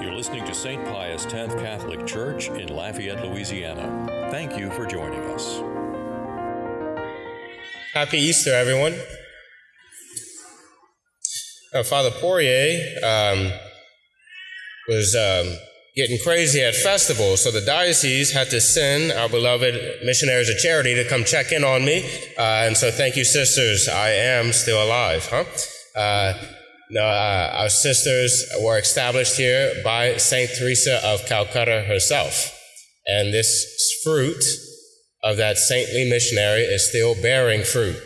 You're listening to St. Pius X Catholic Church in Lafayette, Louisiana. Thank you for joining us. Happy Easter, everyone. Uh, Father Poirrier um, was um, getting crazy at festivals, so the diocese had to send our beloved missionaries of charity to come check in on me. Uh, and so, thank you, sisters. I am still alive, huh? Uh, no, uh, our sisters were established here by Saint Teresa of Calcutta herself, and this fruit of that saintly missionary is still bearing fruit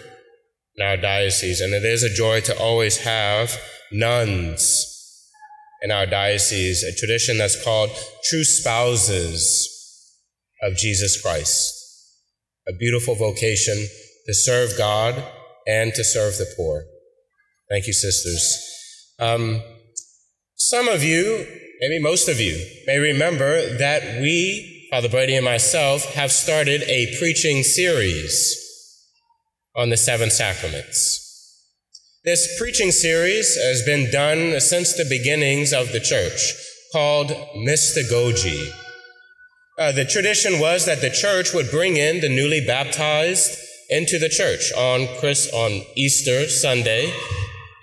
in our diocese, and it is a joy to always have nuns in our diocese, a tradition that's called true spouses of Jesus Christ, a beautiful vocation to serve God and to serve the poor. Thank you, sisters. Um, some of you, maybe most of you, may remember that we, Father Brady and myself, have started a preaching series on the seven sacraments. This preaching series has been done since the beginnings of the church, called Mystagogy. Uh, the tradition was that the church would bring in the newly baptized into the church on Chris on Easter Sunday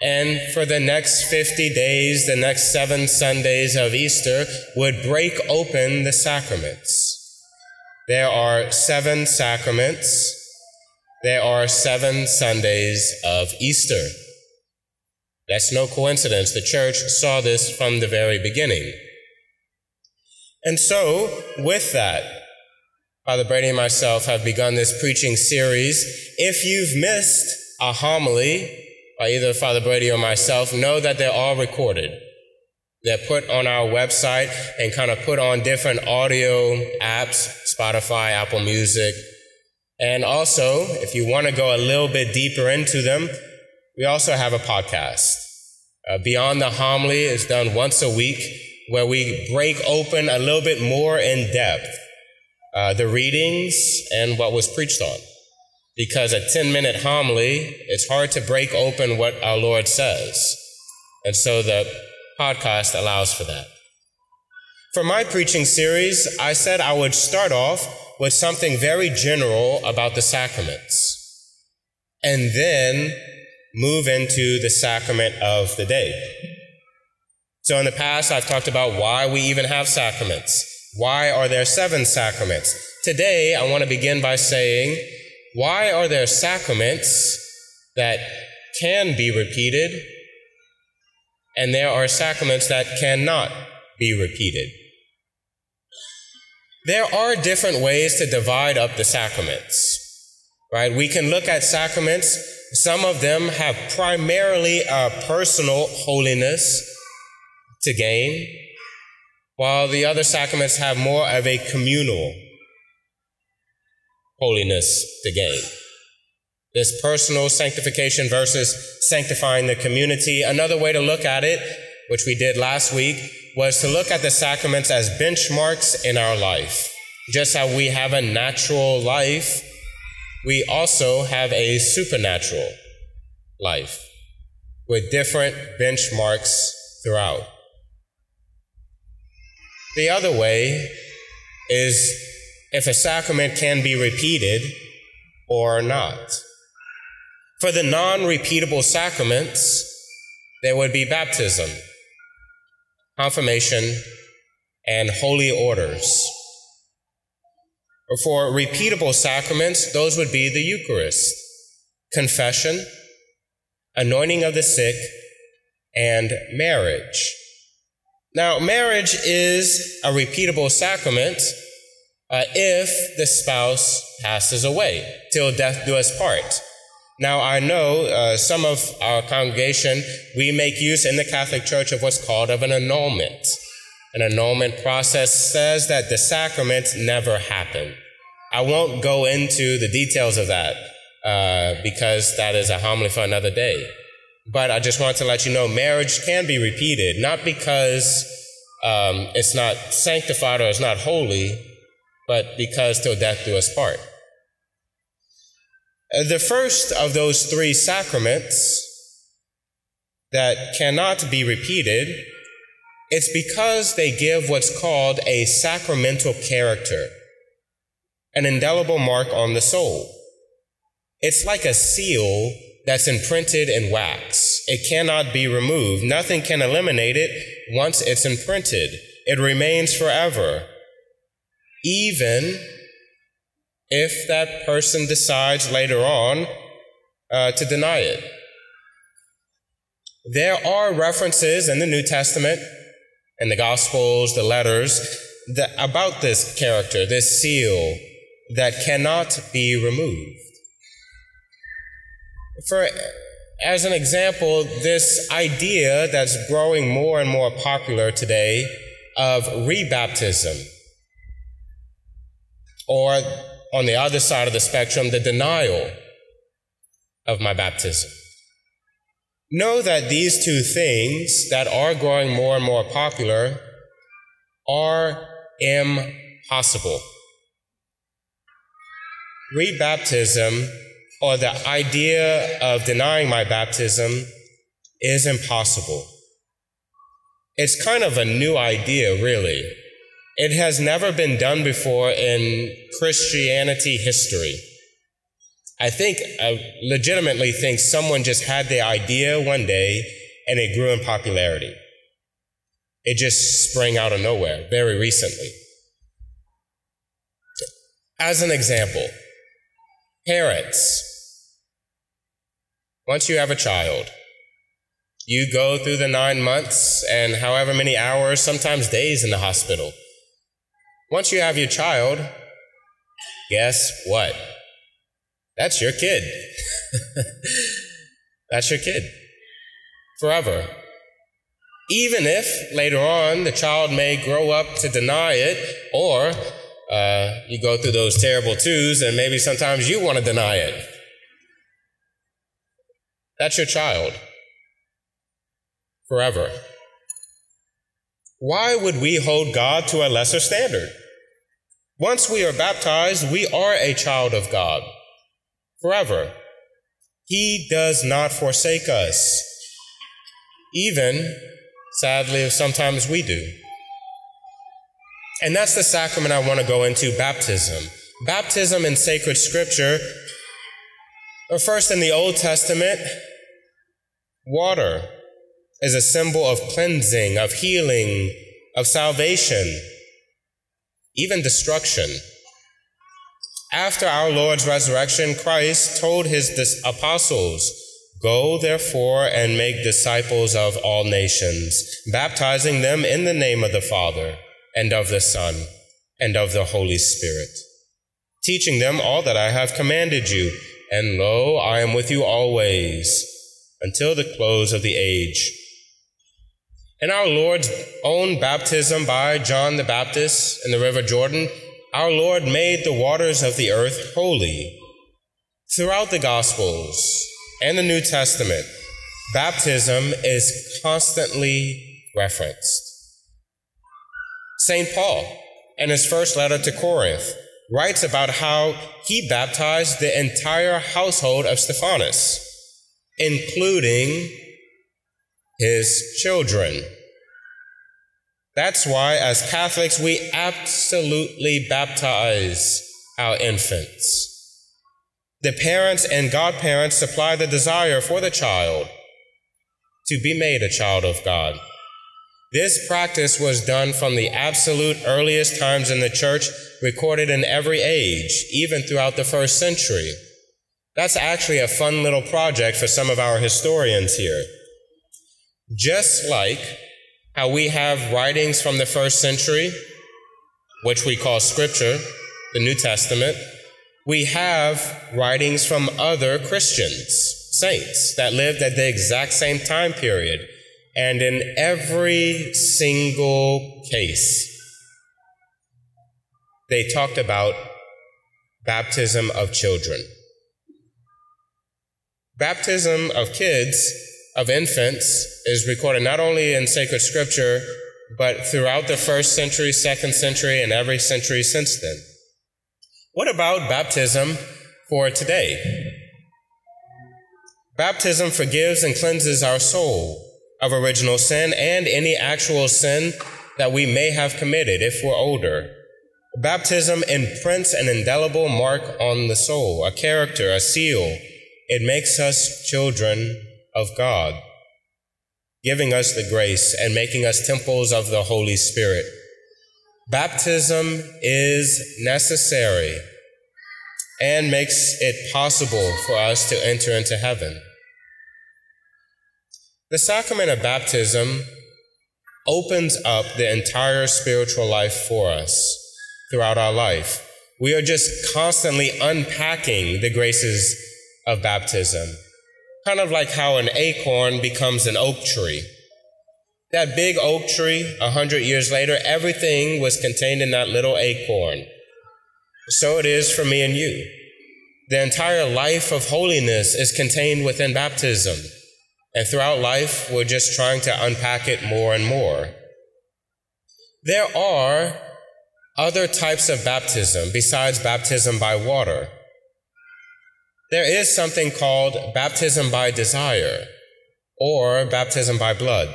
and for the next 50 days, the next seven Sundays of Easter, would break open the sacraments. There are seven sacraments. There are seven Sundays of Easter. That's no coincidence. The church saw this from the very beginning. And so, with that, Father Brady and myself have begun this preaching series. If you've missed a homily by either Father Brady or myself know that they're all recorded. They're put on our website and kind of put on different audio apps, Spotify, Apple Music. And also, if you want to go a little bit deeper into them, we also have a podcast. Uh, Beyond the Homily is done once a week where we break open a little bit more in depth uh, the readings and what was preached on because a 10 minute homily, it's hard to break open what our Lord says. And so the podcast allows for that. For my preaching series, I said I would start off with something very general about the sacraments and then move into the sacrament of the day. So in the past, I've talked about why we even have sacraments. Why are there seven sacraments? Today, I want to begin by saying why are there sacraments that can be repeated and there are sacraments that cannot be repeated? There are different ways to divide up the sacraments, right? We can look at sacraments. Some of them have primarily a personal holiness to gain, while the other sacraments have more of a communal holiness to gain. This personal sanctification versus sanctifying the community. Another way to look at it, which we did last week, was to look at the sacraments as benchmarks in our life. Just how we have a natural life, we also have a supernatural life with different benchmarks throughout. The other way is if a sacrament can be repeated or not. For the non repeatable sacraments, there would be baptism, confirmation, and holy orders. For repeatable sacraments, those would be the Eucharist, confession, anointing of the sick, and marriage. Now, marriage is a repeatable sacrament uh, if the spouse passes away, till death do us part. Now, I know uh, some of our congregation, we make use in the Catholic Church of what's called of an annulment. An annulment process says that the sacrament never happened. I won't go into the details of that uh, because that is a homily for another day. But I just want to let you know marriage can be repeated, not because um, it's not sanctified or it's not holy, but because till death do us part. Uh, the first of those three sacraments that cannot be repeated It's because they give what's called a sacramental character, an indelible mark on the soul. It's like a seal that's imprinted in wax. It cannot be removed. Nothing can eliminate it once it's imprinted. It remains forever. Even if that person decides later on uh, to deny it. There are references in the New Testament in the Gospels, the letters, that, about this character, this seal that cannot be removed. For as an example, this idea that's growing more and more popular today of rebaptism, or on the other side of the spectrum, the denial of my baptism. Know that these two things that are growing more and more popular are impossible. Rebaptism, or the idea of denying my baptism, is impossible. It's kind of a new idea, really. It has never been done before in Christianity history. I think, I legitimately think someone just had the idea one day and it grew in popularity. It just sprang out of nowhere very recently. As an example, parents, once you have a child, you go through the nine months and however many hours, sometimes days in the hospital. Once you have your child, guess what? That's your kid. That's your kid. Forever. Even if later on the child may grow up to deny it, or uh, you go through those terrible twos and maybe sometimes you want to deny it. That's your child. Forever. Why would we hold God to a lesser standard? Once we are baptized, we are a child of God forever. He does not forsake us, even, sadly, sometimes we do. And that's the sacrament I want to go into baptism. Baptism in sacred scripture, or first in the Old Testament, water is a symbol of cleansing, of healing, of salvation, even destruction. After our Lord's resurrection, Christ told his apostles, Go therefore and make disciples of all nations, baptizing them in the name of the Father, and of the Son, and of the Holy Spirit, teaching them all that I have commanded you. And lo, I am with you always, until the close of the age. In our Lord's own baptism by John the Baptist in the River Jordan, our Lord made the waters of the earth holy. Throughout the Gospels and the New Testament, baptism is constantly referenced. St. Paul, in his first letter to Corinth, writes about how he baptized the entire household of Stephanas, including his children. That's why, as Catholics, we absolutely baptize our infants. The parents and godparents supply the desire for the child to be made a child of God. This practice was done from the absolute earliest times in the church, recorded in every age, even throughout the first century. That's actually a fun little project for some of our historians here. Just like how we have writings from the first century, which we call scripture, the New Testament. We have writings from other Christians, saints, that lived at the exact same time period. And in every single case, they talked about baptism of children. Baptism of kids of infants is recorded not only in sacred scripture, but throughout the first century, second century, and every century since then. What about baptism for today? Baptism forgives and cleanses our soul. of original sin and any actual sin that we may have committed if we're older. Baptism imprints an indelible mark on the soul, a character, a seal. It makes us children of God, giving us the grace and making us temples of the Holy Spirit. Baptism is necessary and makes it possible for us to enter into heaven. The sacrament of baptism opens up the entire spiritual life for us throughout our life. We are just constantly unpacking the graces of baptism. Kind of like how an acorn becomes an oak tree. That big oak tree, a hundred years later, everything was contained in that little acorn. So it is for me and you. The entire life of holiness is contained within baptism. And throughout life, we're just trying to unpack it more and more. There are other types of baptism besides baptism by water. There is something called baptism by desire or baptism by blood.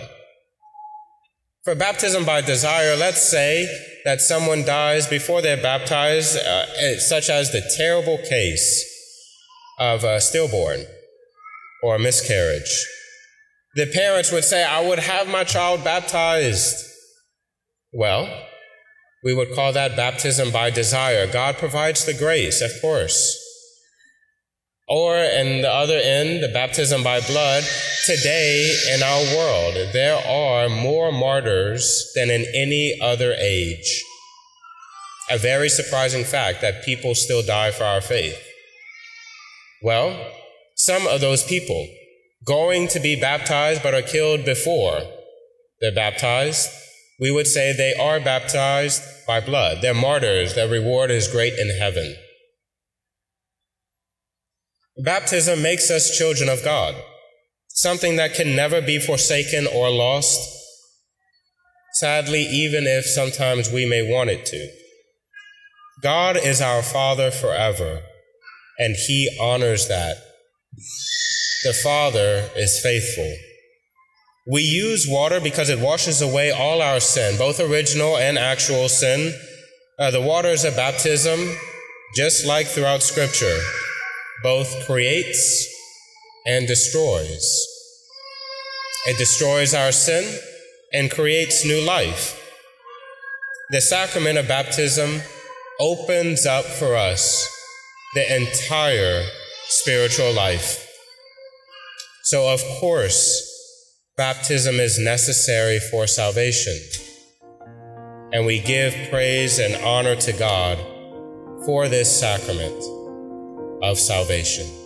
For baptism by desire, let's say that someone dies before they're baptized, uh, eh, such as the terrible case of a stillborn or a miscarriage. The parents would say, I would have my child baptized. Well, we would call that baptism by desire. God provides the grace, of course. Or, in the other end, the baptism by blood. Today in our world, there are more martyrs than in any other age. A very surprising fact that people still die for our faith. Well, some of those people going to be baptized but are killed before they're baptized we would say they are baptized by blood. They're martyrs. Their reward is great in heaven. Baptism makes us children of God, something that can never be forsaken or lost. Sadly, even if sometimes we may want it to. God is our Father forever, and He honors that. The Father is faithful. We use water because it washes away all our sin, both original and actual sin. Uh, the waters of baptism, just like throughout Scripture, both creates and destroys. It destroys our sin and creates new life. The sacrament of baptism opens up for us the entire spiritual life. So, of course, Baptism is necessary for salvation. And we give praise and honor to God for this sacrament of salvation.